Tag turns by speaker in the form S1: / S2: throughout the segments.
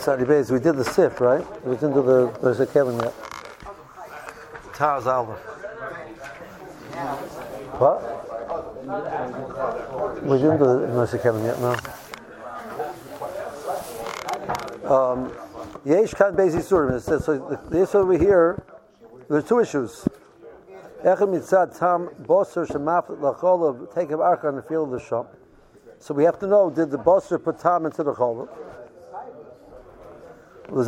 S1: Sorry, Bays, we did the sif, right? We didn't do the there's a yet. Taz Alba. What? We didn't do the Mercy Kevin yet, no. Um, Yesh Kan Beis Yisurim. It so issue over here, there's two issues. Echad mitzad tam boser shemaflet lacholov take of arka on the field of the shop. So we have to know, did the boser put tam into the cholov? So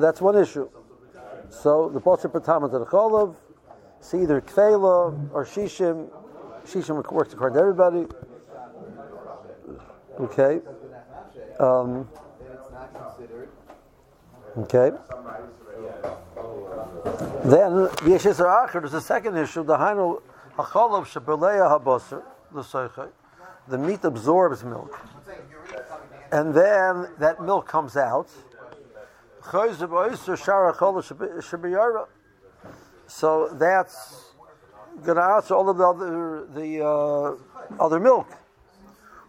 S1: that's one issue. So the tam into the cholov. See either kfela or shishim. Shishim works according to everybody. Okay. Um, okay. Then Yeshis Acher, there's a second issue. The Hainu Hacholov Shabaleya Haboser, the Seichai. The meat absorbs milk. And then that milk comes out. So that's to answer all of the other, the, uh, other milk.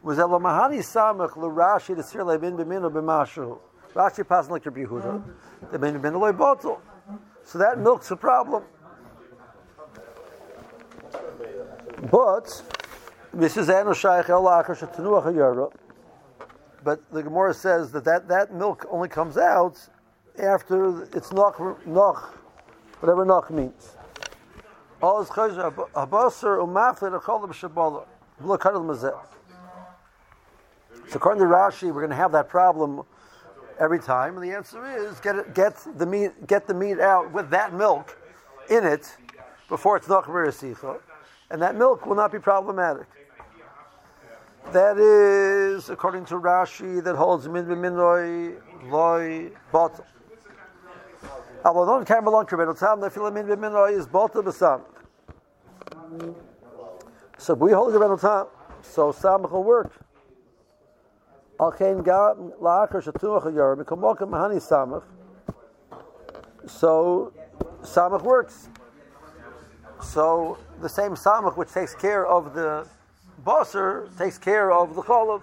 S1: Was Elamahani Samach Lurashi the Sir Lebin Bimino Bimashu. Rashi passing like Rabbi Yehuda. The Bin Bimino bottle. So that milk's a problem. But this is Shaykh El But the Gemara says that, that that milk only comes out after it's noch, noch whatever noch means. So according to Rashi, we're going to have that problem every time? And the answer is get it, get the meat get the meat out with that milk in it before it's not and that milk will not be problematic. That is according to Rashi that holds min b'minoi loy bottle. Avonon karmelon kribenot sam nefila min b'minoi is bottle b'sam. So we hold the tam, so samach will work. So samach works. So the same samach which takes care of the bosser takes care of the cholov.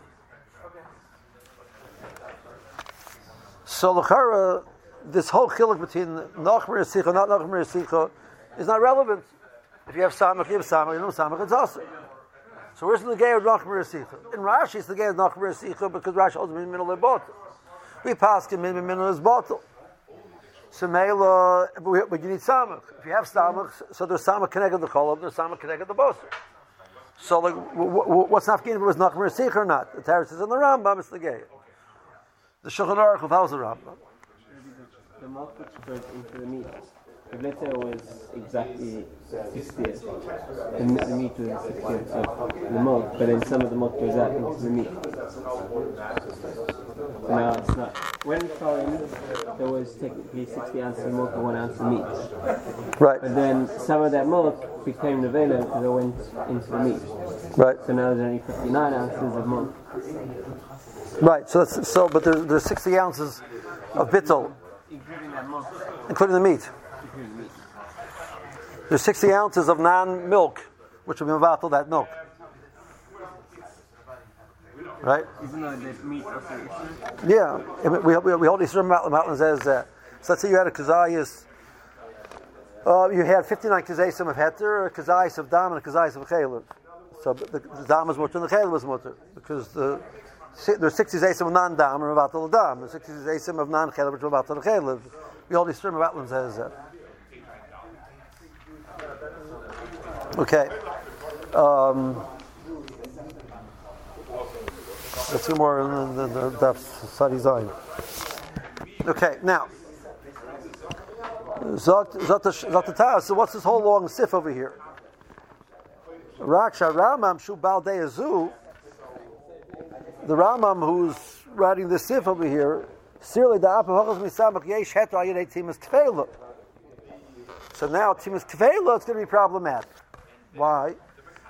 S1: So l'chara, this whole chiluk between nachmer sicha, not nachmer sicha, is not relevant. If you have samach, you have samach. You know samach, it's also. So where's the gay of Nachmer Sicha? In Rashi, it's the gay of Nachmer Sicha because Rashi holds in the middle of bottle. We pass him in the middle of his bottle. So Mela, but you need Samach. If you have Samach, so there's Samach connected to the Cholov, there's Samach connected to the Boser. So like, what's not if it was Nachmer Sicha or not? The Tarot says in the Rambam, it's the gay. The Shulchan Aruch, if was the Rambam.
S2: The goes into the meat say it was exactly 60th, the, the meat was 60th of the milk, but then some of the milk goes out into the meat. So now it's not. When Karim, there was technically 60 ounces of milk and 1 ounce of meat.
S1: Right.
S2: But then some of that milk became nevela because it went into the meat.
S1: Right.
S2: So now there's only 59 ounces of milk.
S1: Right. So, that's so but there's, there's 60 ounces of bittel, including the meat. There's 60 ounces of non-milk, which will be available that milk. Right?
S2: Even though the meat
S1: Yeah. We, we, we hold these mountains as, uh, so let's say you had a kazayas, uh, you had 59 kazayisim of heter, a kazayis of dam, and a kazayis of chaylev. So the, the dam is mutter and the chaylev is mutter. Because the, there's 60 zayisim of non-dam and about the dam. There's 60 zayisim of non-chaylev, which are about the chaylev. We hold these stream of wetlands as uh, Okay. Um, two more in the, the, the study zone. Okay, now. So what's this whole long sif over here? Raksha Ramam Shu Baldeazu. The Ramah who's writing the sif over here. Sirli da apahachas misamach yesh heto ayidei timas tefela. So now timas tefela is going to be problematic. Why?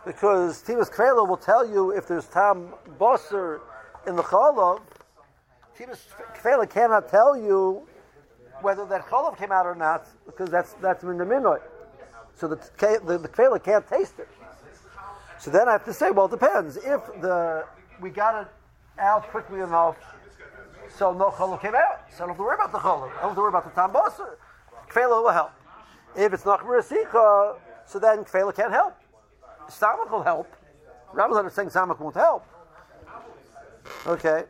S1: Because Timus Kvela will tell you if there's Tam Bosser in the Cholov, Timus Kvela cannot tell you whether that Cholov came out or not, because that's that's in the Minoy. So the, the, the can't taste it. So then I have to say, well, it depends. If the we got it out quickly enough so no cholov came out. So I don't have to worry about the cholov. I don't have to worry about the tam tambasa. Kfela will help. If it's not merasicha, so then kfela can't help. Samach will help. Rabbi is saying samach won't help. Okay.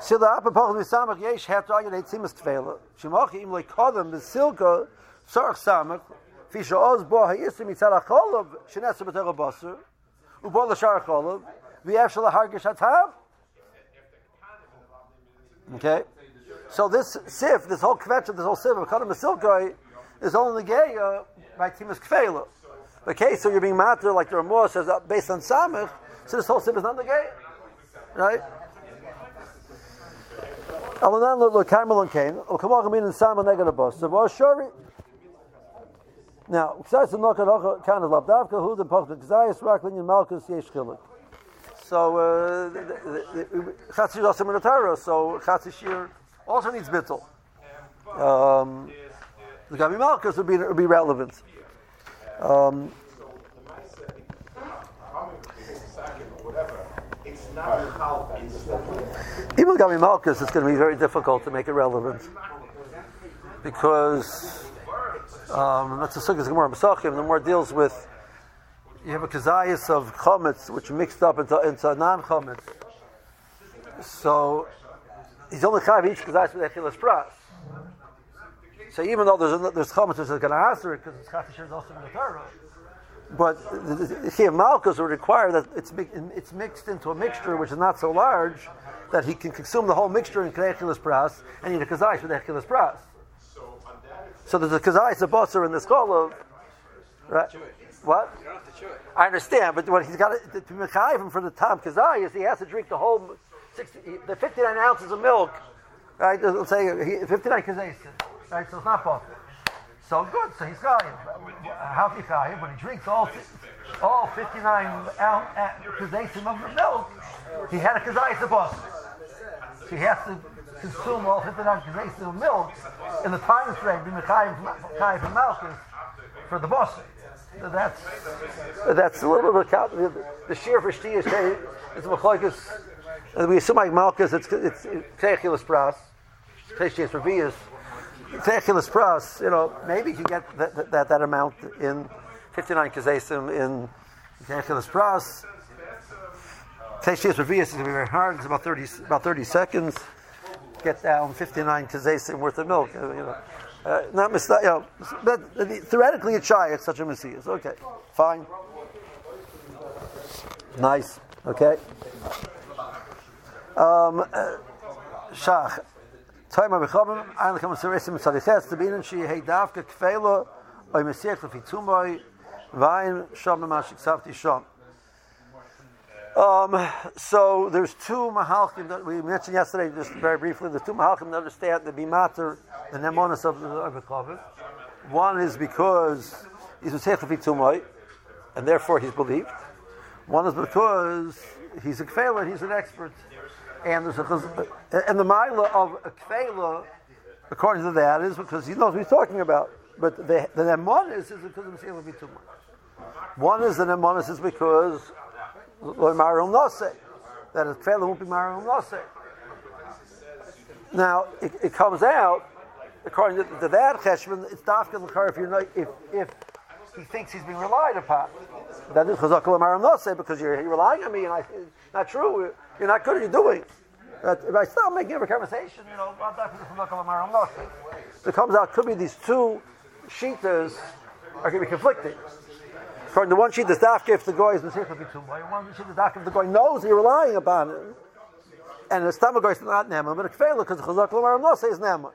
S1: Sila apapach misamach yesh hetragin eitzimas kfela. Shemachi im lekodem besilka sarach samach. Fi she'oz bo hayisim mitzal hacholov shenesa b'tera basur. Ubo l'shar hacholov. V'yev shel hargish hatam. Okay? So this sif, this whole kvetch of this whole sif of Kadam Silkoi is only gay uh, by Timus Kfela. Okay, so you're being matter like the Ramah says uh, based on Samach, so this whole sif is not the gay. Right? Alanan lo Carmel and Cain, o Kamach Amin and Sama Negada Bus. So was Shori. Now, Ksais and Nokad kind of Labdavka, who the Pach, Ksais, Raklin, and Malchus, Yesh Chilik. So uh, Chatzir also in the Torah. So Chatzir also needs Bittel. Um, the Gabi Malchus would be would be relevant. Um, even Gabi Malchus, it's going to be very difficult to make it relevant because um, that's a sukkah Gemara Pesachim. The more deals with you have a kazayas of chametz which mixed up into, into non-chametz. So he's only chayav each kazayas with echilas pras. So even though there's there's chametz which is going to answer it because it's is also in the Torah. But Chiyav Malchus would require that it's, it's mixed into a mixture which is not so large that he can consume the whole mixture in Echilas Pras and eat a Kazais with Echilas Pras. So there's a Kazais, a Bosser in the skull of. Right? What? I understand, but what he's got to, to mechayiv him for the tam kazai is he has to drink the whole 60, the 59 ounces of milk, right? Let's say 59 kazais, right? So it's not possible. So good, so he's chayiv. How he chayiv? When he drinks all all 59 kazaisim uh, of the milk, he had a kazai boss. So he has to consume all 59 kazaisim of milk in the time frame, be mechayiv from Malchus for the boss that's that's a little bit of the, the sheer for shti is it's machlokes. We assume like malchus. It's it's techilas pras. Techilas revias. Techilas pras. You know, maybe you get that, that, that amount in fifty nine kazesim in techilas pras. Techilas revias is going to be very hard. It's about thirty about thirty seconds. Get down fifty nine kazesim worth of milk. You know. Uh, not mis- you know, but theoretically it's shy. It's such a messiah. Okay, fine, nice. Okay. Um, uh, Shach. Lefi tumoi, wein, shom, shom. Um, so there's two mahalchim that we mentioned yesterday, just very briefly. There's two mahalchim that understand the bimater, the nemonis of the Avikovid. One is because he's a tumoi, and therefore he's believed. One is because he's a kfela, he's an expert, and a and the mila of a kfela, according to that, is because he knows what he's talking about. But the the is because of the tumoi. One is the nemonis is because that a trailer won't be Marum Nose. Now, it, it, comes out, according to, to that cheshbon, it's dafka l'kar if you're not, if, if he thinks he's being relied upon. That is chazak l'marum Nose because you're, you're relying on me and I, it's not true. You're not good at you're doing. But if I start making a conversation, you know, it comes out could be these two sheetas are going to be conflicting. According to one sheet, the dafka if the guy is Masech Bitumai, one sheet, the dafka if the guy knows you're relying upon it. And the stomach guy is not Nema, but a Kfela, because Chazak Lamar no says Nema.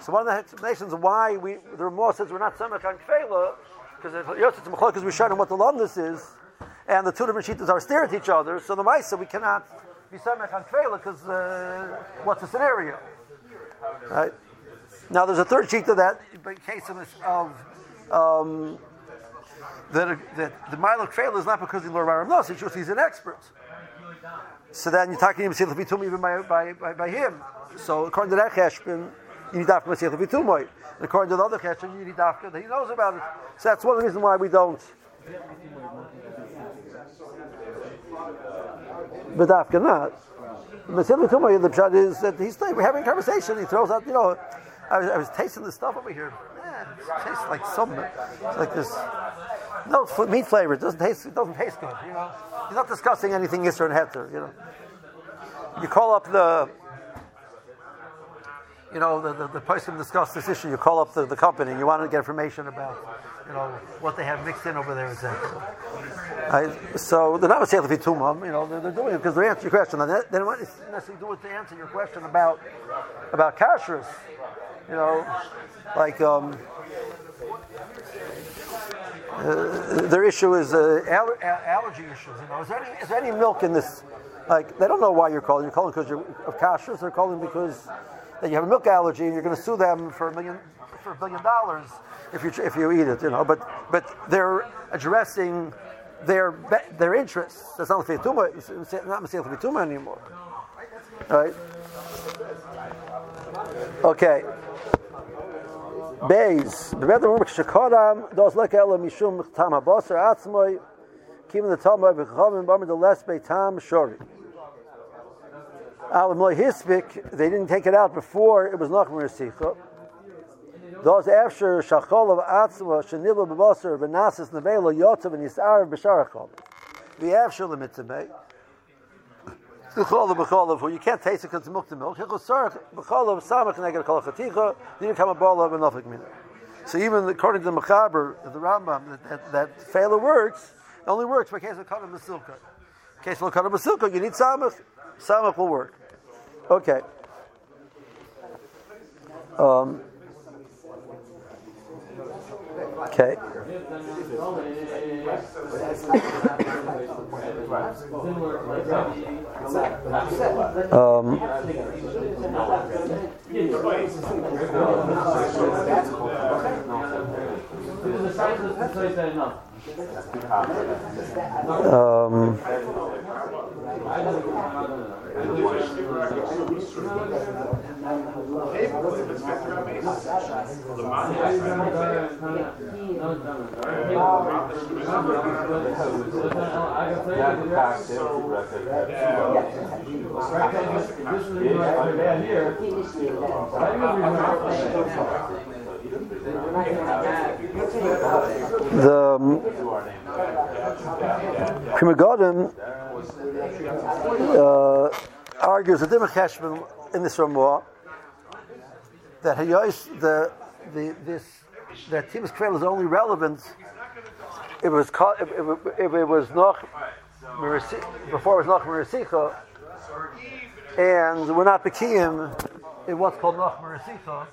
S1: So one of the explanations why we, the Ramah says we're not Samach on Kfela, because Yosef because we're showing what the Londis is, and the two different sheets are staring at each other, so the Maisa we cannot be Samach on Kfela, because uh, what's the scenario? Right? Now there's a third sheet to that, in case of, of um, that, that the Milo trail is not because he learned Maram Nos, it's just he's an expert. So then you're talking Levitum even by, by, by, by, him. So according to that Cheshbon, you need Dafka Masih Levitum. And according to the other Cheshbon, you need Dafka that he knows about it. So that's one reasons why we don't. But Dafka not. Mesil Tuma, the pshat is that he's we're having a conversation. He throws out, you know, I was, I was tasting the stuff over here. It tastes like some, It's like this. No meat flavor. It doesn't taste. It doesn't taste good. You know, he's not discussing anything Yisra and Heter. You know, you call up the you know, the, the, the person discussed this issue, you call up the, the company and you want to get information about, you know, what they have mixed in over there, etc. Right? So they're not a Seichel Tumam, you know, they're, they're, doing it because they answer your question. And they don't necessarily do it to answer your question about about kashrus. You know, like um, uh, their issue is uh, aller- allergy issues. You know, is there, any, is there any milk in this? Like, they don't know why you're calling. You're calling because you're of kashrus. They're calling because that you have a milk allergy and you're going to sue them for a million for a billion dollars if you if you eat it, you know. But but they're addressing their their interests. That's not Tuma. It's not Masechet Tuma anymore. Right? Okay. Beis. The better room shekodam dos mishum tam kim the tam of bamid the shori. They didn't take it out before it was Nachmer Sicha. Those after Shachol of Atzva, Shanila Babasar, Benasis Nevela, Yotzav, and Yisar, Besharachol. The after the mitzvah. Chol b'cholav, who you can't taste it because it's milk to milk. Sarach b'cholav samach neged kol chaticha. Didn't come a ball of enough mina. So even according to the Mechaber, the Rambam, that, that, that failure works. It only works by case of kadam basilka. In case of kadam basilka, you need samach. Samach will work. Okay. Um, okay. Um, um, the um, Prima uh, argues a different cheshbon in this Ramah that Hayosh, the, the, this, that Timus Kvel is only relevant if it was, if, if, if it was not before it was not Merisicha, and we're not Bekiyim in what's called Nach Merisicha.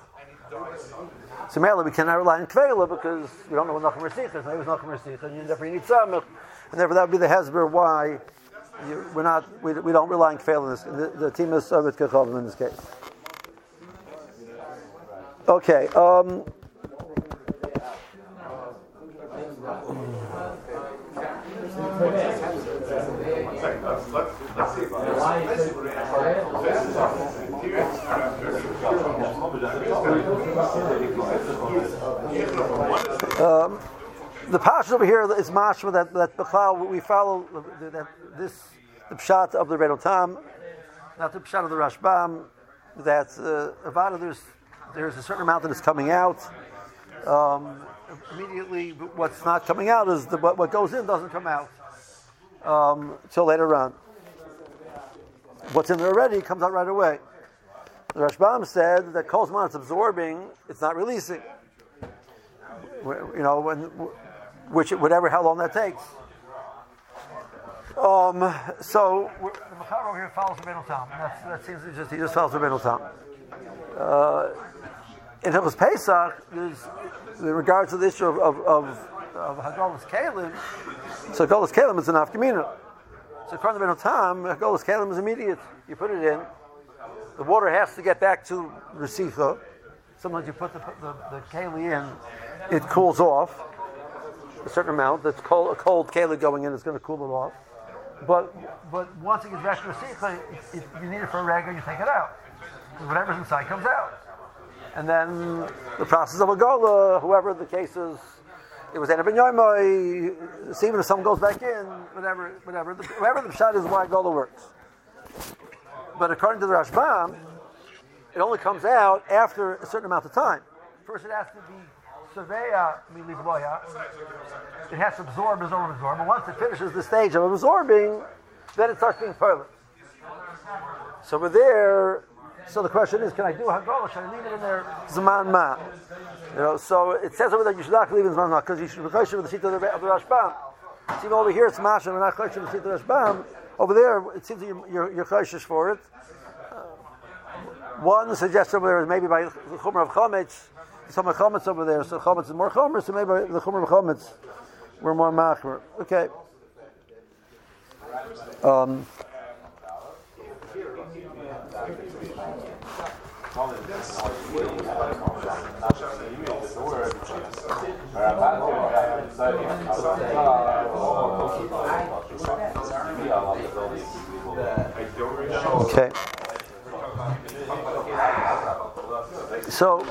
S1: So mainly we cannot rely on Kvela because we don't know what Nach Merisicha is. Maybe it's Nach Merisicha, and therefore you need Samach, and therefore that would be the Hezber why you, we're not, we, we don't rely on fail in this. The, the team is Soviet Kechavim in this case. Okay. Um, um, the passion over here is mashma that that Bechal, we follow that this the pshat of the Rebbeinu Tam, not the pshat of the Rashbam. That uh, Avada there's there's a certain amount that is coming out. Um, immediately, what's not coming out is the, what, what goes in doesn't come out um, till later on. What's in there already comes out right away. The Rashbam said that Kolzman is absorbing, it's not releasing. You know, when which whatever how long that takes. Um, so the Makar over here follows the middle town. That seems to just he just follows the middle town. Uh, in Hilchos Pesach, there's in regards to the issue of of, of, of Hagolus Kalim. So Hagolus Kalim is an afkamina. So according to middle time, Hagolus Kalim is immediate. You put it in. The water has to get back to Resicha. Sometimes you put the, the, the keli in, it cools off a certain amount. That's cold, a cold keli going in is going to cool it off. But but once it gets back to the sikha, you need it for a rag, you take it out. Whatever's inside comes out. And then the process of a gola, whoever the case is, it was Ena Ben Yoimai, even if someone goes back in, whatever, whatever, the, whatever the shot is why gola works. But according to the Rashbam, it only comes out after a certain amount of time. First, it has to be surveya milizboya. It has to absorb, absorb, absorb. But once it finishes the stage of absorbing, then it starts being pearly. So we're there. So the question is, can I do Hagala? Should I leave it in there? Zaman ma. You know, so it says over there you should not leave it in Zaman ma because you should be with the sheet of the, of the Rashbam. See over here it's Masha, and we're not with the sheet of the Rashbam. Over there, it seems you're, you're, you're for it. Uh, one suggestion over there is maybe by the Chumrah of Chometz. Some of Chometz over there, so Chometz is more Chomer, so maybe the Chumrah of Chometz we're more Machmer. Okay. Um, Okay. So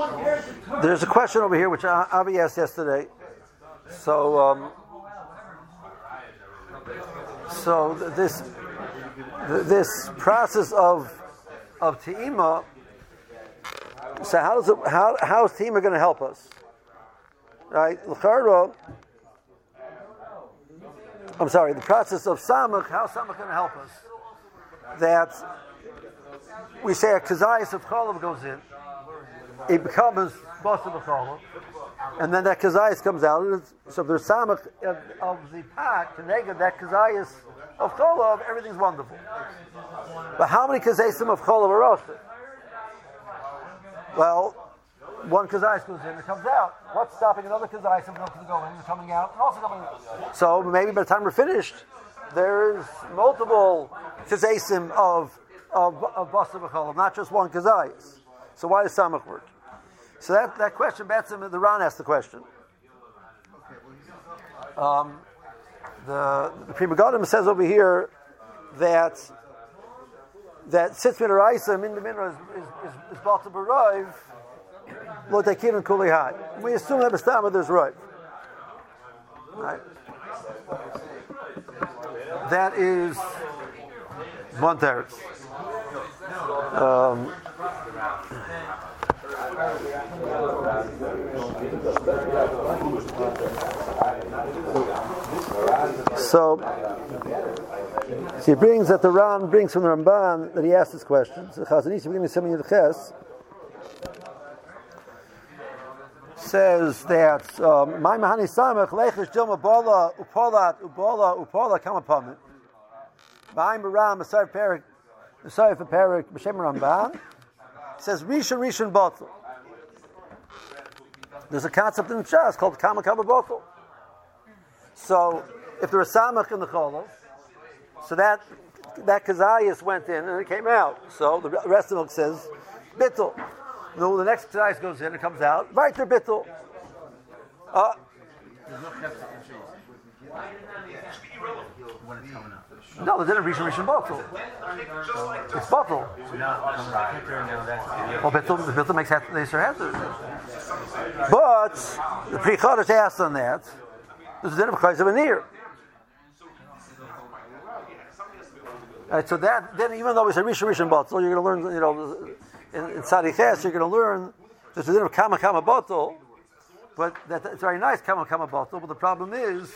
S1: there's a question over here which Avi asked yesterday. So um, so this this process of of teima. So how does it, how how is teima going to help us? Right, I'm sorry. The process of samach. How samach going to help us? that we say a kazayas of cholav goes in, it becomes boss of cholav, and then that kazayas comes out. So there's samach of, of the pot to negate that kazayas of cholav. Everything's wonderful. But how many kazayasim of cholav are roasted? Well, one kazayas goes in, it comes out. What's stopping another kazayas from going in and coming out and also coming? out? So maybe by the time we're finished, there's multiple kazasim of of of not just one kazayis. So why is samach word? So that, that question, Batsim, the Ran asked the question. Um, the the Pri Megadim says over here that that sits minaraisim in the minra is is is, bata b'roiv lo takin and kulihai. We assume that b'stama there's roiv. Right that is one teretz. Um, so, so he brings that the Ran brings from the Ramban that he asked this question. So Chazon Ish beginning of Siman Ches says that um, my mahani samach lechish dilma bola upolat ubola upola kamapamit. Ba'im baram asar perik asar for perik b'shem Ramban says rishon rishon bottle. There's a concept in the Shas called kama kama bottle. So if there was samach in the cholos, so that that kazayas went in and it came out. So the rest of the book says bittul. No, the next size goes in, and comes out. Weiter bittel. Uh, no, the dinner rishon rishon bottle. It's bottle. Well, bittel, the bittel makes half the. But the Pri Chodesh asked on that. There's a dinner because of an Right, so that then even though we say rishon rishon bottle, you're going to learn, you know in, in Tzadiches, you're going to learn there's a of Kama Kama Bottle, but that, it's very nice Kama Kama Bottle, but the problem is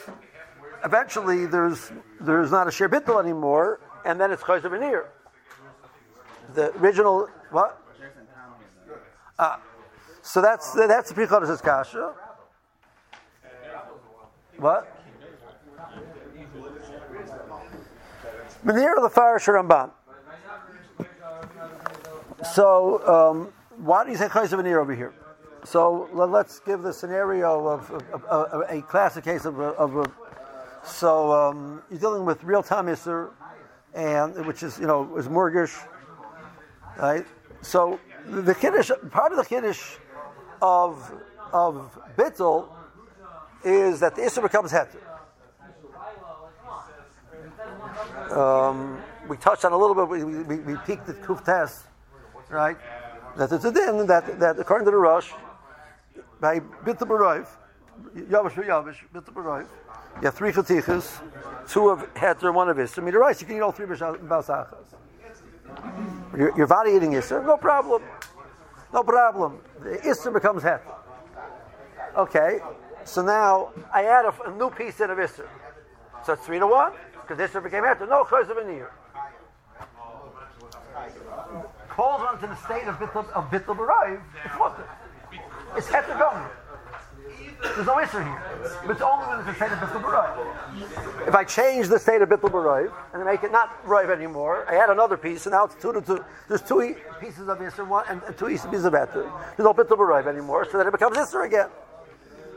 S1: eventually there's there's not a Sher Bittel anymore, and then it's Chayz ear. The original, what? Ah, so that's that's the Pri Chodesh Kasha. What? Menir the Farish Ramban. So, um, why do you say of over here? So let, us give the scenario of, of, of, of, a classic case of, so um, you're dealing with real time Isser, and which is you know is mortgage, right? So the kiddush part of the kiddush of of bittul is that the Isser becomes heter. Um, we touched on a little bit. We, we, we peaked at kuf test right? That it's a din that, that according to the Rosh, by Bitta Baroiv, Yavish Yavish, Bitta Baroiv, you have three chatichas, two of heter, one of isser. I mean, the rice, you can eat all three basachas. You're, you're eating Isser, no problem. No problem. The Isser becomes Het. Okay, so now I add a, a, new piece in of Isser. So it's three to one, because Isser became Het. No Chayz of Anir. Calls on to the state of Bittul, of Bittul Barayiv, it's what? It's Het Gomer. There's no Isser here. But it's only when it's a state of Bittul Barayiv. If I change the state of Bittul Barayiv and I make it not Rayiv anymore, I add another piece, and now it's two to two. There's two pieces of Isser one, and, two pieces of Etter. There's no Bittul Barayiv anymore, so then it becomes Isser again.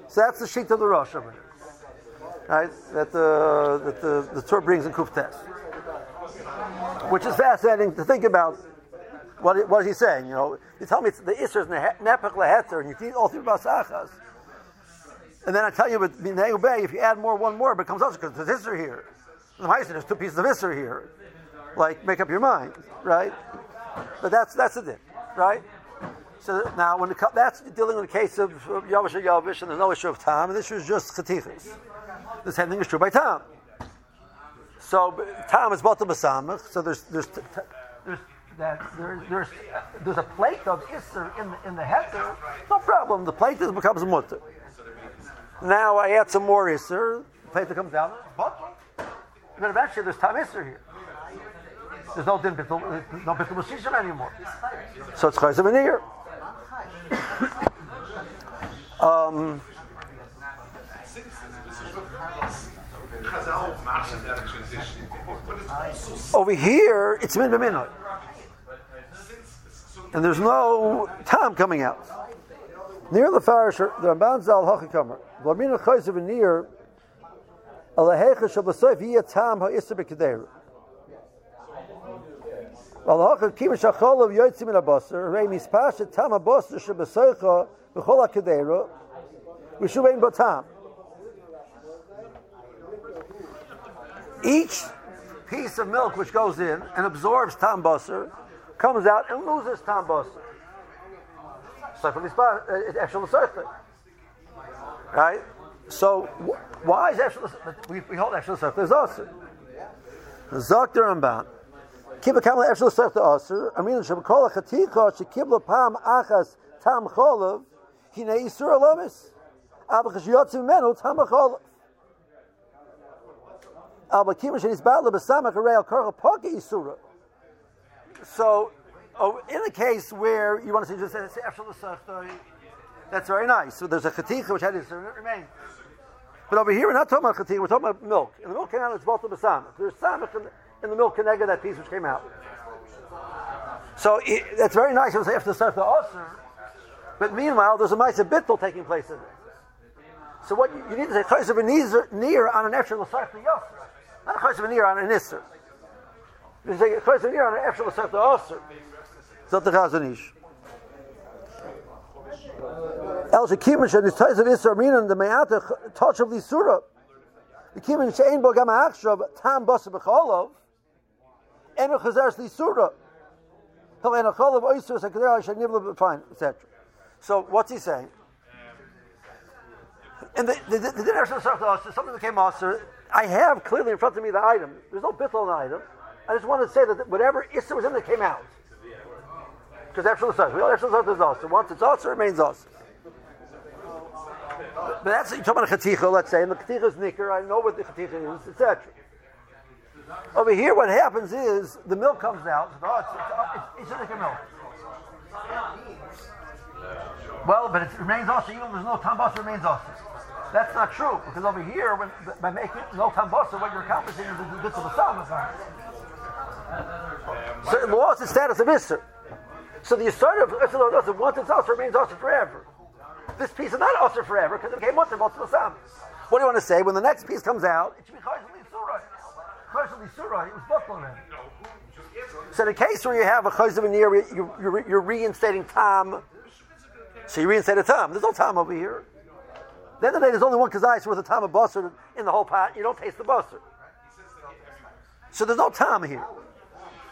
S1: So that's the sheet of the Rosh over Right? That the, that the, the Torah brings in Kuftes. Which is fascinating to think about what, what he's saying. You know, you tell me it's the Isser is Nepech Leheter, and you feed all three Basachas. And then I tell you, with Minegu Bay, if you add more, one more, it becomes also because there's Isser here. The Meister, there's two pieces of Isser here. Like, make up your mind, right? But that's that's the thing, right? So now, when the, that's dealing with the case of Yavish and Yavish, and there's no issue of time, and this is just Chatichas. The same thing is true by Tom. So Tom is both the Masamach, so there's there's there's that there's there's there's a plate of Isser in the in the heter, no problem. The plate becomes mutter. Now I add some more Isser, the plate that comes down, but eventually there's Tom Isser here. There's no din no bittul Mosishim anymore. So it's Chayz of an ear. um, over here, it's min b'minoi. And there's no time coming out. Near the Farisher, the Ramban Zal Hachikamer. V'lamina chayz of an ear, alahecha shabasoif yiyah tam ha'isr b'kaderu. Valachad kim shachol of yotzim min abasar, rei mispashet tam abasar shebesoicha b'chol ha'kaderu, v'shuvein batam. Each piece of milk which goes in and absorbs tam comes out and loses tam basar. Uh, right? So why is Eshel we, hold Eshel Seichel as Aser? Zok the Ramban. Kiba Kamal Eshel Seichel Aser. I mean, Shabakol HaChatika Shekibla Pam Achas Tam Cholav Hine Yisur Alamis. Abachash Yotzim Menu Tam Cholav. So, oh, in a case where you want to say just that's very nice. So there's a chaticha which had to remain. But over here, we're not talking about chaticha, we're talking about milk. And the milk came out, it's both the samach. There's samach in, in the milk connected that piece which came out. So it, that's very nice. It was after the osir. But meanwhile, there's a mice bittul taking place in it. So what you, you need to say chayz of a near on an l'sarf the yosir. Not a chayz of on an isser. You say chayz of on an l'sach the osir. Zot the Chazon Ish. El shekimen shen is tais of isser minan the me'ata touch of the surah. The kimen she'en bo gam ha'achshav tam basa b'cholov en a chazer li surah. Hel en a cholov oisur sekadeh hashem nivla fine, etc. So what's he saying? And the the the, the, the, the, the something became osir I have clearly in front of me the item. There's no bittul on the item. I just want to say that whatever issa was in there came out. Because the sauce, we all the sauce is also. Once it's also, it remains also. But that's you're talking about a let's say, and the chaticha is nicker. I know what the chaticha is, etc. Over here, what happens is the milk comes out. Oh, it's, it's, it's, it's milk. Well, but it remains also, even though there's no tambas, remains also. That's not true because over here, when, by making no tambasa, what you're accomplishing is the bits of the salmon. So it lost its status of Isser. So the Yisrael of Isser once it's Isser remains Isser forever. This piece is not Isser forever because it became Isser most of the Sam. What do you want to say? When the next piece comes out, it should be Chayzali Surah. Chayzali Surah, it was booked already. So in a case where you have a Chayz of a you're, you're, you're reinstating Tam. So you reinstate a Tam. There's no Tam over here. The day there's only one kazayis worth a time of basar in the whole pot. You don't taste the basar. So there's no time here.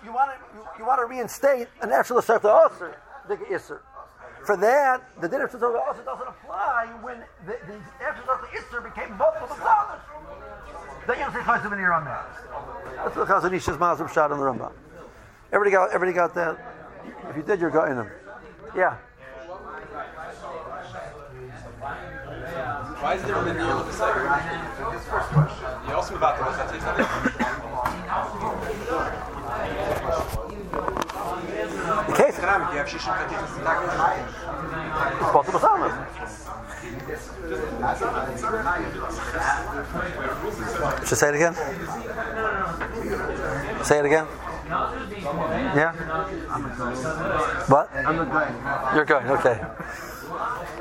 S1: You want to you, you want to reinstate an actual asar to osir, the isser. For that, the dinner to the osir doesn't apply when the, the after the isser became of the fathers. Then you don't say chayim on that. That's the Chazon Ish's mazim shot in the Rambam. Everybody got, everybody got that? If you did, you're getting them. Yeah.
S3: Why is there a near with the second? You also about?
S1: The case,
S3: you have Shishim Katis
S1: it's possible Salmon. Should I say it again? Say it again? Yeah? What?
S2: I'm going.
S1: You're going, okay.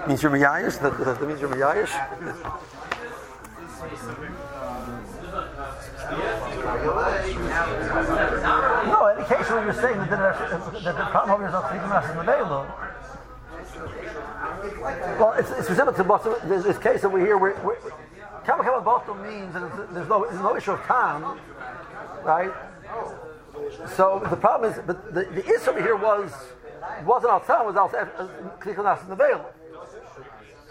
S1: Means you're Mayayish? That, that means you're No, in case where you're saying that the, that the problem is not in the Vela. Well, it's, it's specific to bottom. There's this case over here where, where Kama Kama bottom means that there's no, there's no issue of time, right? So the problem is, but the, the issue over here was wasn't outside, was outside Klichanas in the veil.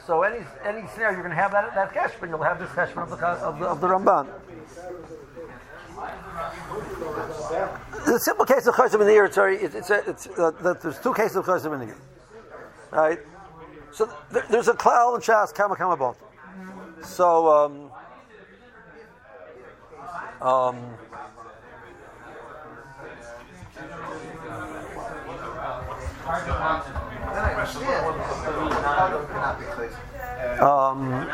S1: So any any scenario you're going to have that that cheshbon, you'll have this cheshbon of the of the, of the Ramban. The simple case of chaysim in the ear, Sorry, it's, it's, a, it's uh, that there's two cases of chaysim in the ear, right? So th- there's a klal and shas kama kama both. So um, um, um,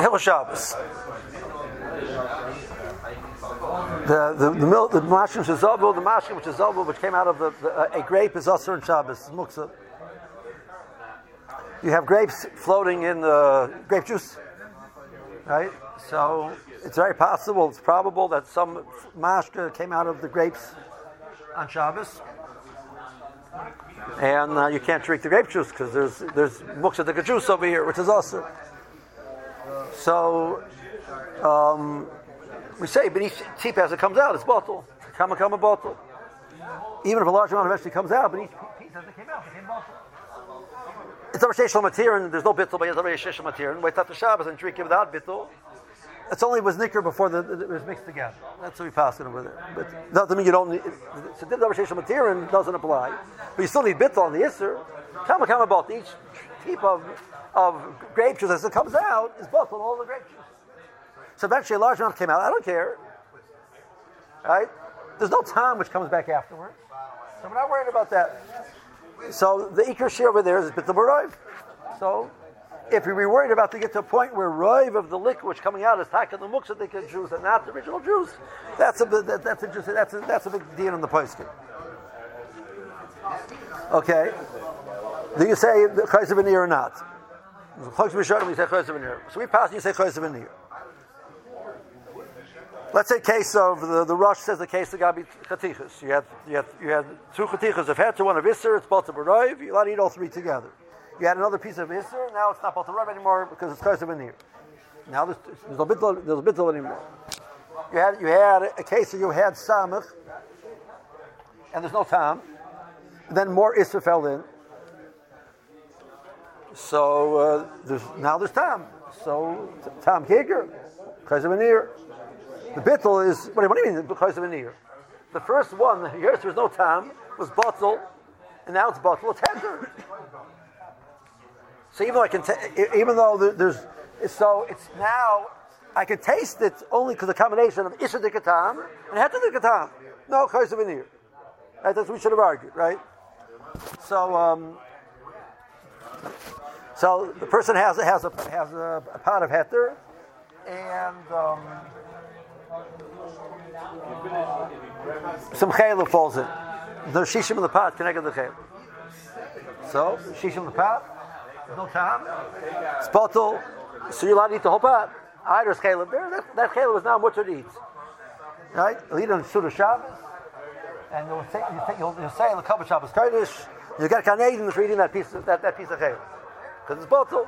S1: Hill Shabbos. The the the milk the mashim shazavu the mashim which is zavu which came out of the, the uh, a grape is usher in Shabbos muksa. You have grapes floating in the grape juice, right? So it's very possible, it's probable that some mashka came out of the grapes on Shabbos, and uh, you can't drink the grape juice because there's there's muksa the juice over here which is also. So um, we say, but each tip as it comes out, it's bottle. Kama kama bottle. Even if a large amount eventually comes out, but each piece as it came out bottle. It's over sheshel matir, and there's no bittul, but it's sheshel matir. And wait till the Shabbos and drink it without bittul. It's only was nicker before the, the, it was mixed together. That's what we pass it over there. But doesn't mean you don't need. So sheshel matir and doesn't apply, but you still need bittul on the isser. Kama kama bottle. Each tip of of grape juice as it comes out is bottle all the grape juice. So eventually a large amount came out. I don't care. Right? There's no time which comes back afterwards. So we're not worried about that. So the Iker over there is Bittul B'Roiv. So if we were worried about to get to a point where Roiv of the liquid which coming out is taking the Muksa the Jews and not the original Jews, that's a that, that's just that's a, that's a big deal in the posting. Okay. Do you say the Chayz of or not? We say Chayz of So we pass, you say Chayz of Let's say case of the, the Rosh says the case of Gabi Chatichas. You had you had you had two Chatichas of to one of Isser, it's both of Baroiv, you're allowed to eat all three together. You had another piece of Isser, now it's not of Rav anymore because it's Chayz of Now there's, there's no there's a anymore. You had you had a case of you had Samach, and there's no Tam. Then more Isser fell in. So uh, there's now there's Tam. So Tam Kiger, Chayz of the bittul is what, do you mean an ear? The first one, yes, there was no time, was bottle, and now it's bottle, it's. So even though I can, ta- even though there- there's, so it's now I can taste it only because the combination of isha dikatam and heta dikatam. No chayz of that's what we should have argued, right? So, um, so the person has has a has a, a pot of heter, and. Um, some chayla falls in. No shishim in the pot connected to the chayla. So shishim in the pot, no time. It's bottle. So you're allowed to eat the whole pot. Either chayla there. That, that chayla was now mutter to eat. Right? You'll eat on Suda Shabbos, and you'll say you say you'll, you'll say the Kabbalah Shabbos Kodesh. You got Canadian that's reading that piece of, that, that piece of chayla because it's bottle.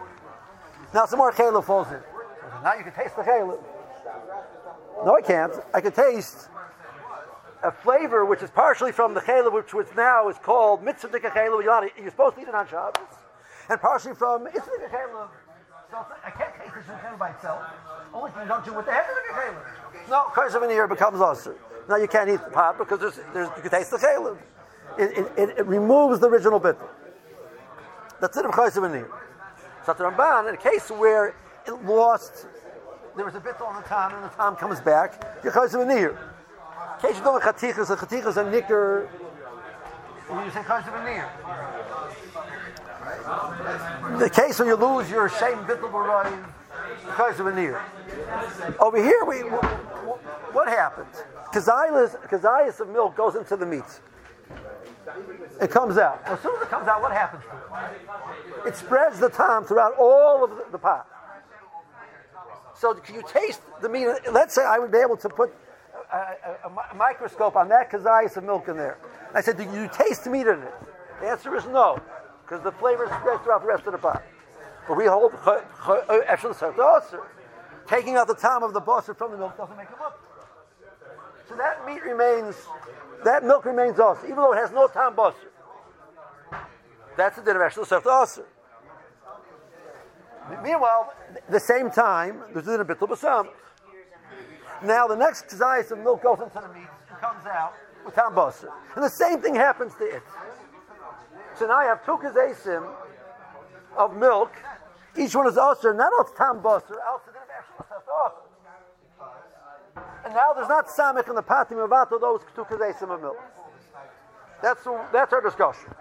S1: Now some more chayla falls in. Now you can taste the chayla. No, I can't. I can taste a flavor which is partially from the chayla, which, which now is called mitzvah chayla. You're, you're supposed to eat it on Shabbos, and partially from it's chayla. So I can't take this chayla by itself. Only if you don't do it with the head of the chayla. No, of an ear becomes usher. Now you can't eat the pot because there's, there's, you can taste the chaylev. It, it, it, it removes the original bit. That's it of chaylev and So the Ramban, in a case where it lost, there was a bit on the time and the time comes back, you're chaylev and In case you don't have chatichas, the chatichas are nicker, you say chaylev and The case where you lose your shame bittul of chaylev and Over here, we, what happens? Kazayas of milk goes into the meat. It comes out. As soon as it comes out, what happens to it? It spreads the time throughout all of the, the pot. So can you taste the meat? Let's say I would be able to put a, a, a microscope on that kazayas of milk in there. I said, do you taste meat in it? The answer is no, because the flavor spreads throughout the rest of the pot. But we hold uh, actually taking out the time of the butter from the milk doesn't make it look. So that meat remains, that milk remains us, even though it has no time basr. That's the din of Eshel Sefta Aser. Meanwhile, the same time, there's a din of Bittul Basam. Now, the next kazayas of milk goes into the meat and comes out with tam basr. And the same thing happens to it. So now I have two kazasim of milk. Each one is aser, not of tam basr, else the. And now there's not samich in the patim avato those two kazesim of milk. That's that's our discussion.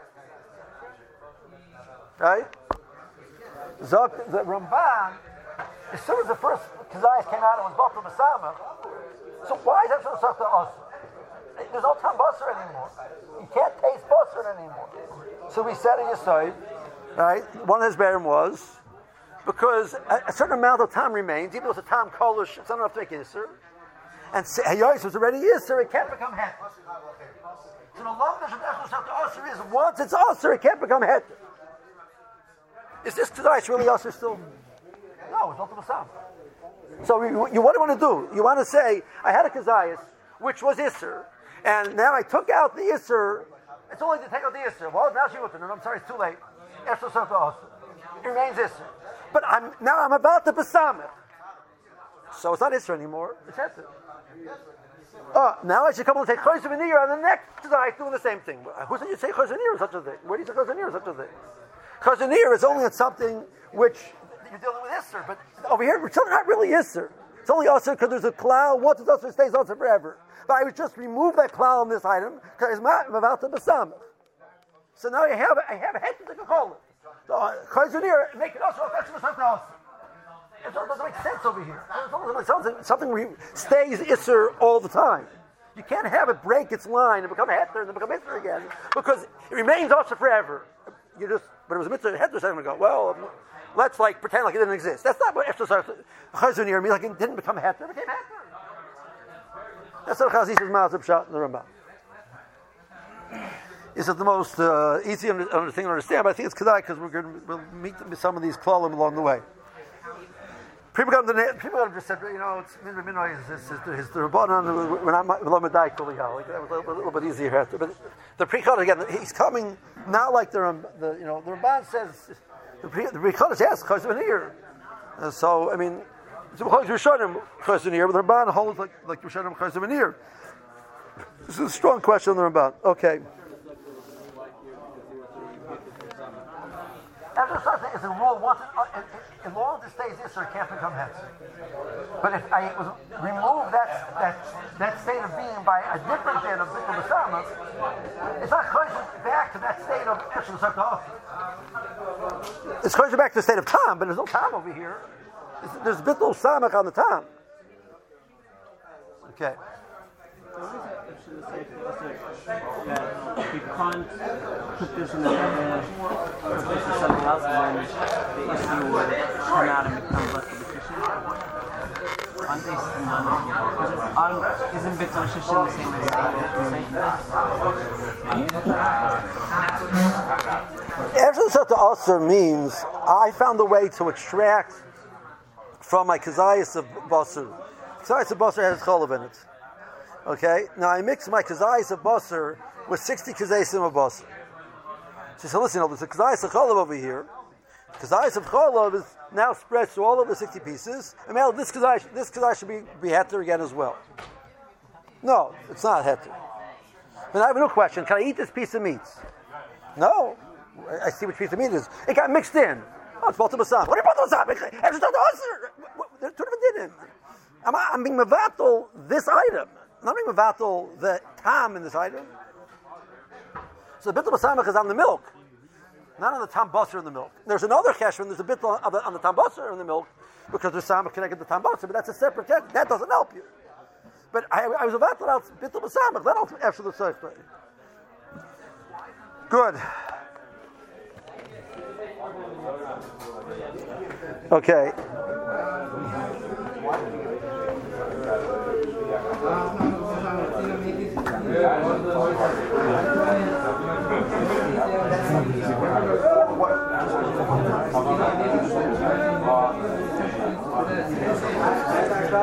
S1: Right? Zok the Ramban, as soon as the first kazayas came out, it was batal b'samach. So why is that so to us? There's no time basar anymore. You can't taste basar anymore. So we said it aside, right? One of his bearing was because a, a, certain amount of time remains, even though it's a time kolish, it's not enough to make Isser. And Hayois was already Isser, it can't become Het. So the longer the Usher is, once it's Usher, it can't become Het. Is this Kedaish really Usher still? No, it's not the Masam. So you, you, what do you want to do? You want to say, I had a Kazayas, which was Isser, and now I took out the Isser. It's only to take out the Isser. Well, now she went to I'm sorry, it's too late. It remains Isser. But I'm now I'm about to besamich. So it's not Isra anymore. It's. Oh, now I should come and take of and the next is doing the same thing. Who said you say Chayz or such a thing? Where do you say Chayz or such a thing? Chayz is only on something which you're dealing with Isser, but over here it's not really Isser. It's only Isser because there's a cloud. Once it's Isser, it stays Isser forever. But I would just remove that cloud on this item because I'm about to besamich. So now I have I have a head to take a call. So uh, Chayzunir, make it also something else. It doesn't make sense over here. Something, something stays Isser all the time. You can't have it break its line and become a and then become Isser again because it remains Isser forever. You just, but it was a mitzvah heter a second ago. Well, let's like pretend like it didn't exist. That's not what Isser Chazunir means. Like it didn't become heter, it became heter. That's what Chazis is Mazab shot in the Rambam is it the most uh, easy thing to understand, but I think it's Kedai because we're going to we'll meet some of these klalim along the way. People got the people have just said, you know, it's min minoy is is the rabbanon. We're not lamadai kuliyah. That was a little, a little bit easier after. But the pre again, he's coming not like the the you know the rabban says the the pre yes of an ear. Uh, so I mean, it's Rishonim because of an ear, but the rabban holds like like Rishonim an ear. This is a strong question on the rabban. Okay. After something is a rule once it, as long as it stays this, it can't become hence. But if I was remove that that that state of being by a different state of Bikkur Basama, it's not going back to that state of Bikkur It's going back to the state of time, but there's no time over here. There's Bikkur Samach on the time. Okay
S2: we can't put this in the uh, put this in something else then the issue would come out and become less of a shishim? Aren't they similar? Isn't bits of shishim the same
S1: as After the Sata also means I found a way to extract from my kazayas of basur. Kazayas of basur has cholav in it. Okay, now I mix my kazayas of basar with 60 kazayas of basar. She said, listen, there's a kazayas of cholav over here. Kazayas of cholav is now spread to all of the 60 pieces. And now this kazayas, this should be, be heter again as well. No, it's not heter. But I have a new question. Can I eat this piece of meat? No. I- I see which piece of meat it is. It got mixed in. Oh, it's Baltimore What are Baltimore It's just There's two different dinim. I'm, I'm being mevatel this item. Not being mevatel the tam in this item. So the bit of Basamach is on the milk, not on the tam basar in the milk. There's another cheshvan, there's a bit on the, on the tam basar in the milk, because there's samach connected to tam basar, but that's a separate cheshvan. That doesn't help you. But I, I was to out bit of Basamach, that helps after the search. Good. Okay. So,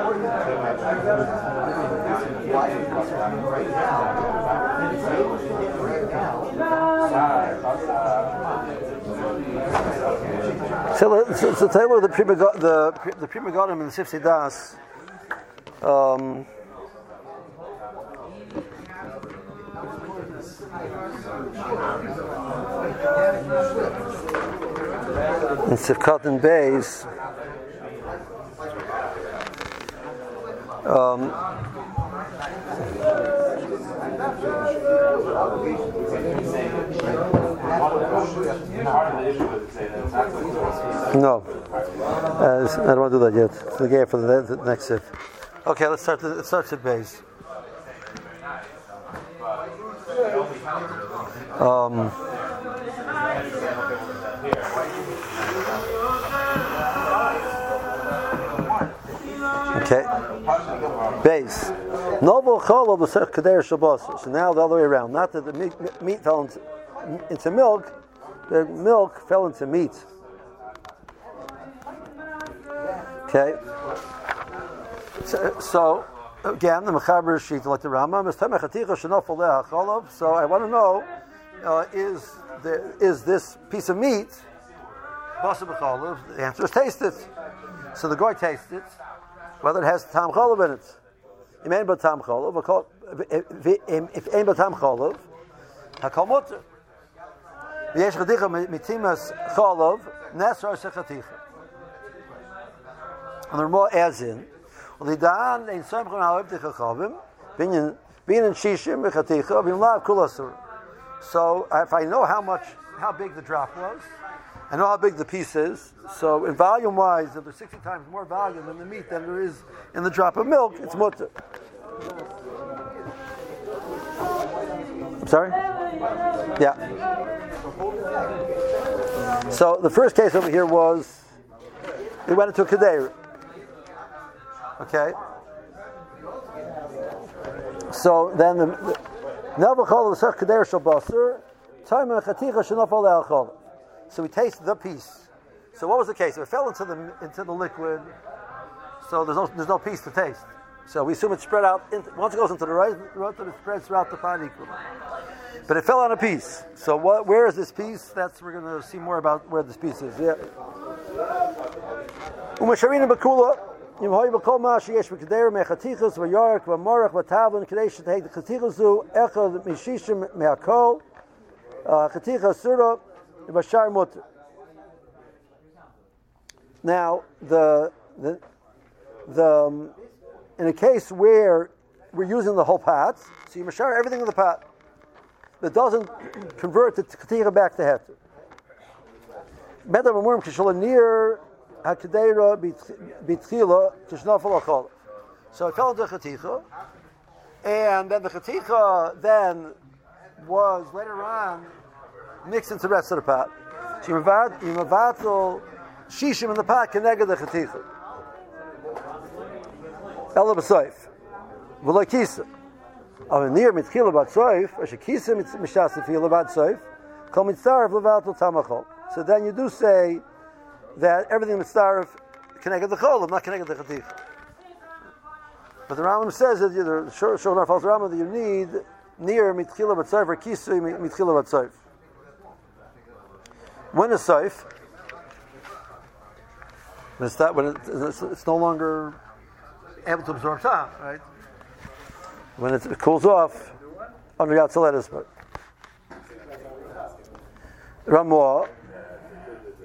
S1: so, so you the Prima the the Prima in the Sifsei Das. Um, in Sifkat and Bays. Um, no, uh, I don't want to do that yet. It's the game for the, the next sif. Okay, let's start. Let's start at base. Um, okay, base. Noble chol of kader shabbos. So now the other way around. Not that the meat, meat fell into, into milk, the milk fell into meat. Okay. So, so again, the Mechaber sheet like the le'acholav. So I want to know: uh, is the, is this piece of meat? The answer is taste it. So the guy tastes it, whether it has tam cholav in it. If ain't but tam cholav, if. V'yesh chaticha mitimas cholav nesra sechaticha. And the Ramah adds in, Lidan ein samchon ha'oib techachavim, binyan binyan shishim v'chaticha v'imlav kulasur. So if I know how much, how big the drop was, I know how big the piece is. So in volume wise, if there's 60 times more volume in the meat than there is in the drop of milk, it's mutter. Sorry? Yeah. So the first case over here was, they went into a kadeir. Okay. So then the Nevachol of Sech Kader Shabasur, Time Chaticha Shanafal Alchol. So we taste the piece. So what was the case? If it fell into the into the liquid, so there's no there's no piece to taste. So we assume it spread out. Into, once it goes into the rice, it spreads throughout the pot equally. But it fell on a piece. So what? Where is this piece? That's we're going to see more about where this piece is. Yeah. Umasharina bakula. Yimhoi b'kol ma sheyesh b'keder mechatichus v'yarek v'morach v'tavlin k'dei shetehid chatichus zu echad mishishim me'akol uh, chatichas surah Bashar Mutter. Now, the, the, the, um, in a case where we're using the whole pot, so you mashar everything in the pot that doesn't convert the Ketira back to Heter. So I fell into Chaticha, and then the Chaticha then was later on mixed into the rest of the pot. So you mavatel shishim in the pot connected the chaticha. Ela b'soif. V'lo kisa. Aber near mitchila bat soif, asher kisa mishas tefila kol mitzaref levatel tamachol. So then you do say that everything mitzaref connected the cholim, not connected the chaticha. But the Rambam says that the Shulchan Aruch Rambam that you need near mitchila bat soif or kisa mitchila bat soif. When is soif? It's that when it, it's, no longer able to absorb time, right? when it cools off under Yatzalet but Ramah,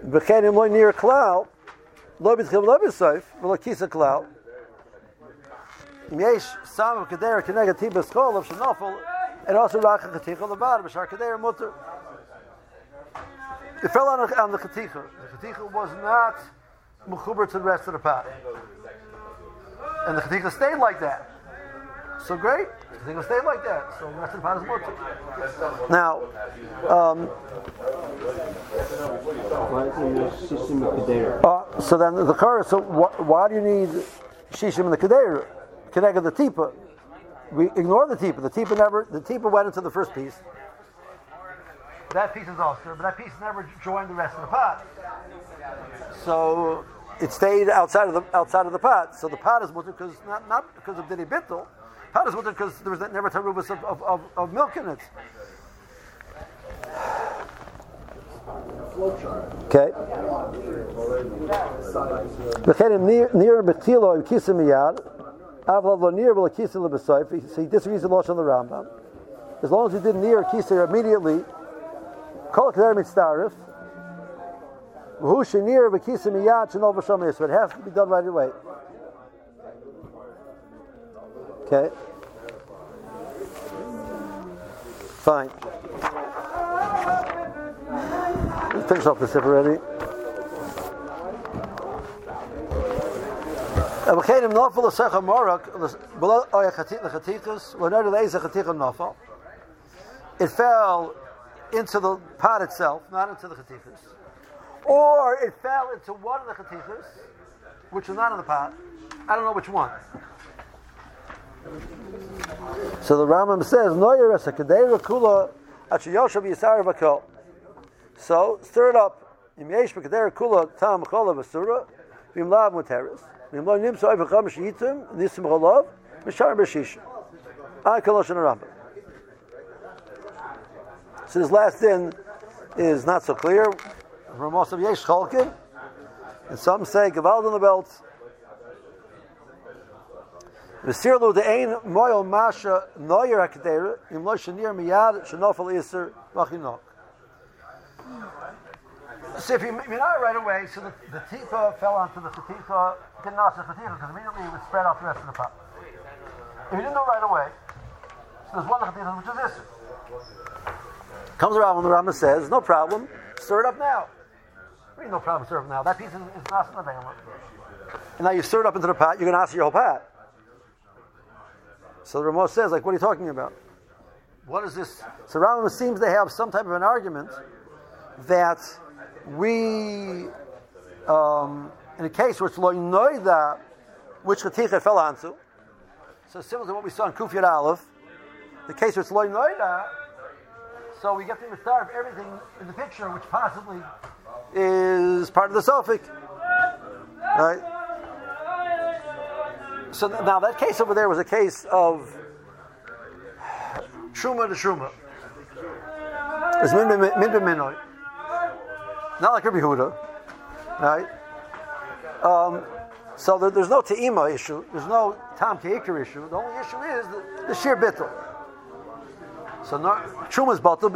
S1: Bechenim loy near klal, lo b'tchim lo b'soif, v'lo kisa klal. Im yesh sam keder keneged tibas kol of shenofel, and also racha chaticha levad, b'shar keder mutter. It fell on, on the chaticha. The chaticha was not mechuber to the rest of the pot. And the chaticha stayed like that. So great. The chaticha stayed like that. So the rest of the pot is mutter. Now, um,
S2: Why is it no shishim kedera?
S1: Uh, so then the chorus. So wh- why do you need shishim in the kedera? Kedega the tipa. We ignore the tipa. The tipa never. The tipa went into the first piece that piece is osir, but that piece never joined the rest of the pot. So it stayed outside of the outside of the pot. So the pot is mutter because not, not because of dini bittel. Pot is mutter because there was that never tarubas of, of, of, of milk in it. Okay. So he disagrees with the on the Rambam. As long as he did near Kisir immediately, Kol Kler Mitzdarif, V'hu Shenir V'kisa Miyad Shenol V'sham Yisra. It has to be done right away. Okay. Fine. Let's finish off the sip already. Below. We're It fell into the pot itself, not into the chatichas. Or it fell into one of the chatichas, which was not in the pot. I don't know which one. So the Rambam says, Noyer es hakadei kula achiyoshav yisar bakol. So stir it up. Im yesh b'kadei kula tam chola v'sura, v'im lav muteris. V'im lo v'cham nisim cholav, mishar b'shisha. I kolosh Rambam. So this last din is not so clear. For most of Yesh Chalkin, and some say Gavald on the belt. V'sirlu de'ein moyo masha noyer hakdera im lo shenir miyad shenofel iser machinok. So if you you know right away, so the, the tifa fell onto the chatifa, didn't ask the chatifa because immediately it would spread out the rest of the pot. If you didn't know right away, so there's one chatifa which is iser. Comes around when the Rama says, no problem, stir it up now. Really no problem, stir it up now. That piece is, is not the And now you stir it up into the pot, you're going to ask your whole pot. So the Rama says, like, what are you talking about? What is this? So Rama seems to have some type of an argument that we, um, in a case where it's lo noida, which chaticha fell onto, so similar to what we saw in Kufiyat Aleph, the case where it's lo so we get to of everything in the picture, which possibly is part of the Sophic. Right? So th- now that case over there was a case of Truma to Truma. It's min min min minoi. Not like Rabbi Yehuda. Right? Um, so there, there's no Te'ima issue. There's no Tam Keikar issue. The only issue is the, the sheer bittul. So not Truma's batal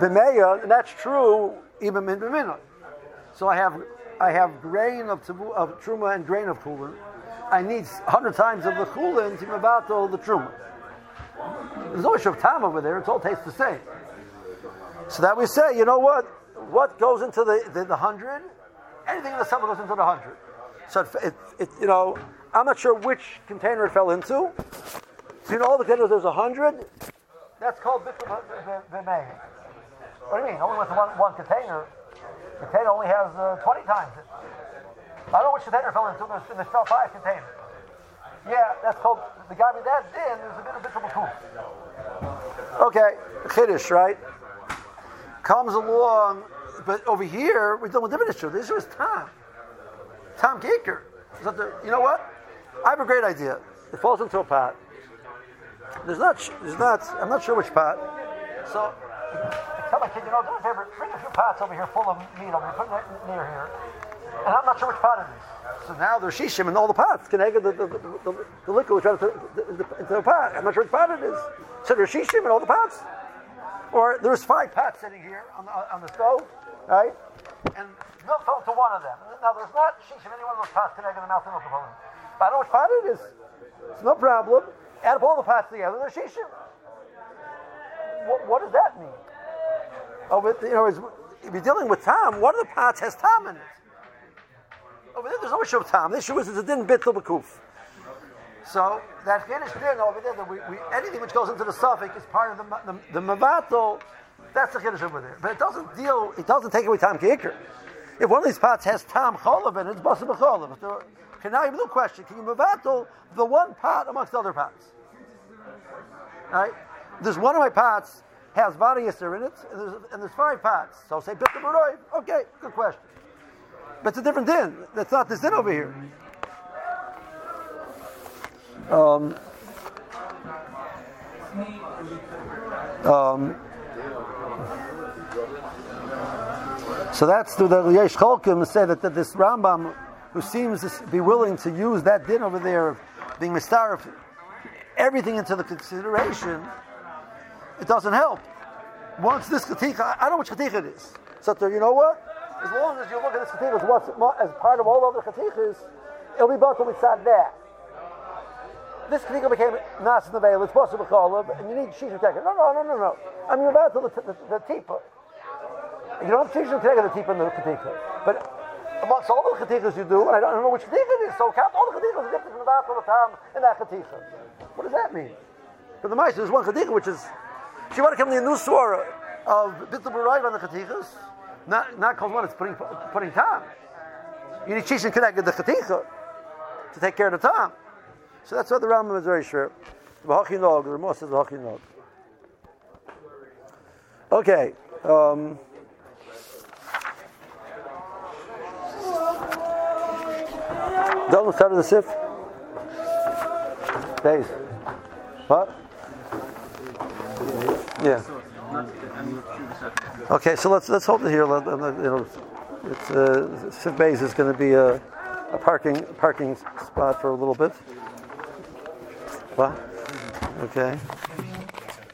S1: b'meya, and that's true even in b'minah. So I have I have grain of of truma and grain of kulin. I need hundred times of the kulin to be batal the truma. There's no issue of time over there. It all tastes the same. So that we say, you know what? What goes into the the, the hundred? Anything in the summer goes into the hundred. So it, it, it, you know, I'm not sure which container it fell into. So you know, all the containers there's a hundred. That's called bittul b'mei. What do you mean? Only with one, one container. The container only has uh, 20 times it. I don't know which container fell into. There's, there's fell five containers. Yeah, that's called, the guy with that din is a bit of bittul b'tul. Okay, chiddush, right? Comes along, but over here, we're dealing with different issue. This is Tom. Tom Gaker. You know what? I have a great idea. It falls into a pot. There's not, there's not, I'm not sure which pot. So, I tell my kid, you know, do a favor, bring a few pots over here full of meat here, put it near here. and I'm not sure which pot it is. So now there's shishim in all the pots. Can I get the, the, the, the, the liquid which into the, into the pot? I'm not sure which pot it is. So there's shishim in all the pots. Or there's five pots sitting here on the, on the stove, right? And milk fell into one of them. Now there's not shishim in any one of those pots connected to the mouth of component. But I don't know which pot it is. It's no problem. Add up all the parts together, there's shishim. What, what does that mean? Oh, but, you know, if you're dealing with Tom, one of the pots has Tom in it. Over there, there's no issue of Tom. The issue is it didn't bit the bakuf. So that finished din over there, that we, we, anything which goes into the suffix is part of the the, the mavato. That's the kiddush over there. But it doesn't deal. It doesn't take away Tom kicker. If one of these parts has Tom cholav in it, it's basa b'cholav. Okay, now you have a new question. Can you mavato the one pot amongst other pots? Right? There's one of my pots has variaster in it, and there's, and there's five pots. So say bitter. Okay, good question. But it's a different din. That's not this din over here. Um, um, so that's the Yesh Cholkim say that, that this Rambam, who seems to be willing to use that din over there of being mistarif, everything into the consideration, it doesn't help. Once this katika, I don't know which katika it is. So you know what? As long as you look at this katika as, as part of all other katikas, it'll be batal mitzad that. This katika became nas in the veil, it's possible cholav, and you need shisha teka. No, no, no, no, no. I mean, about the, the, the, the tipa. You don't have shisha teka the tipa in the katika. But amongst all the katikas you do, and I don't, I don't know which katika it is, so count all the katikas different from the back of the time in that katika. What does that mean? For the mice, there's one katika which is, she want to come to a new swara of bittul b'rayv on the katikas, not not called one. It's putting putting time. You need shishin connected the katika to take care of the time. So that's why the Rambam is very sure. V'hachinog, the Ramah says v'hachinog. Okay. Um, Done with start the sif. Days. What? Yeah. Okay, so let's let's hold it here. Let, let, you know, it's uh, Sif Bays is going to be a, a parking parking spot for a little bit. What? Okay.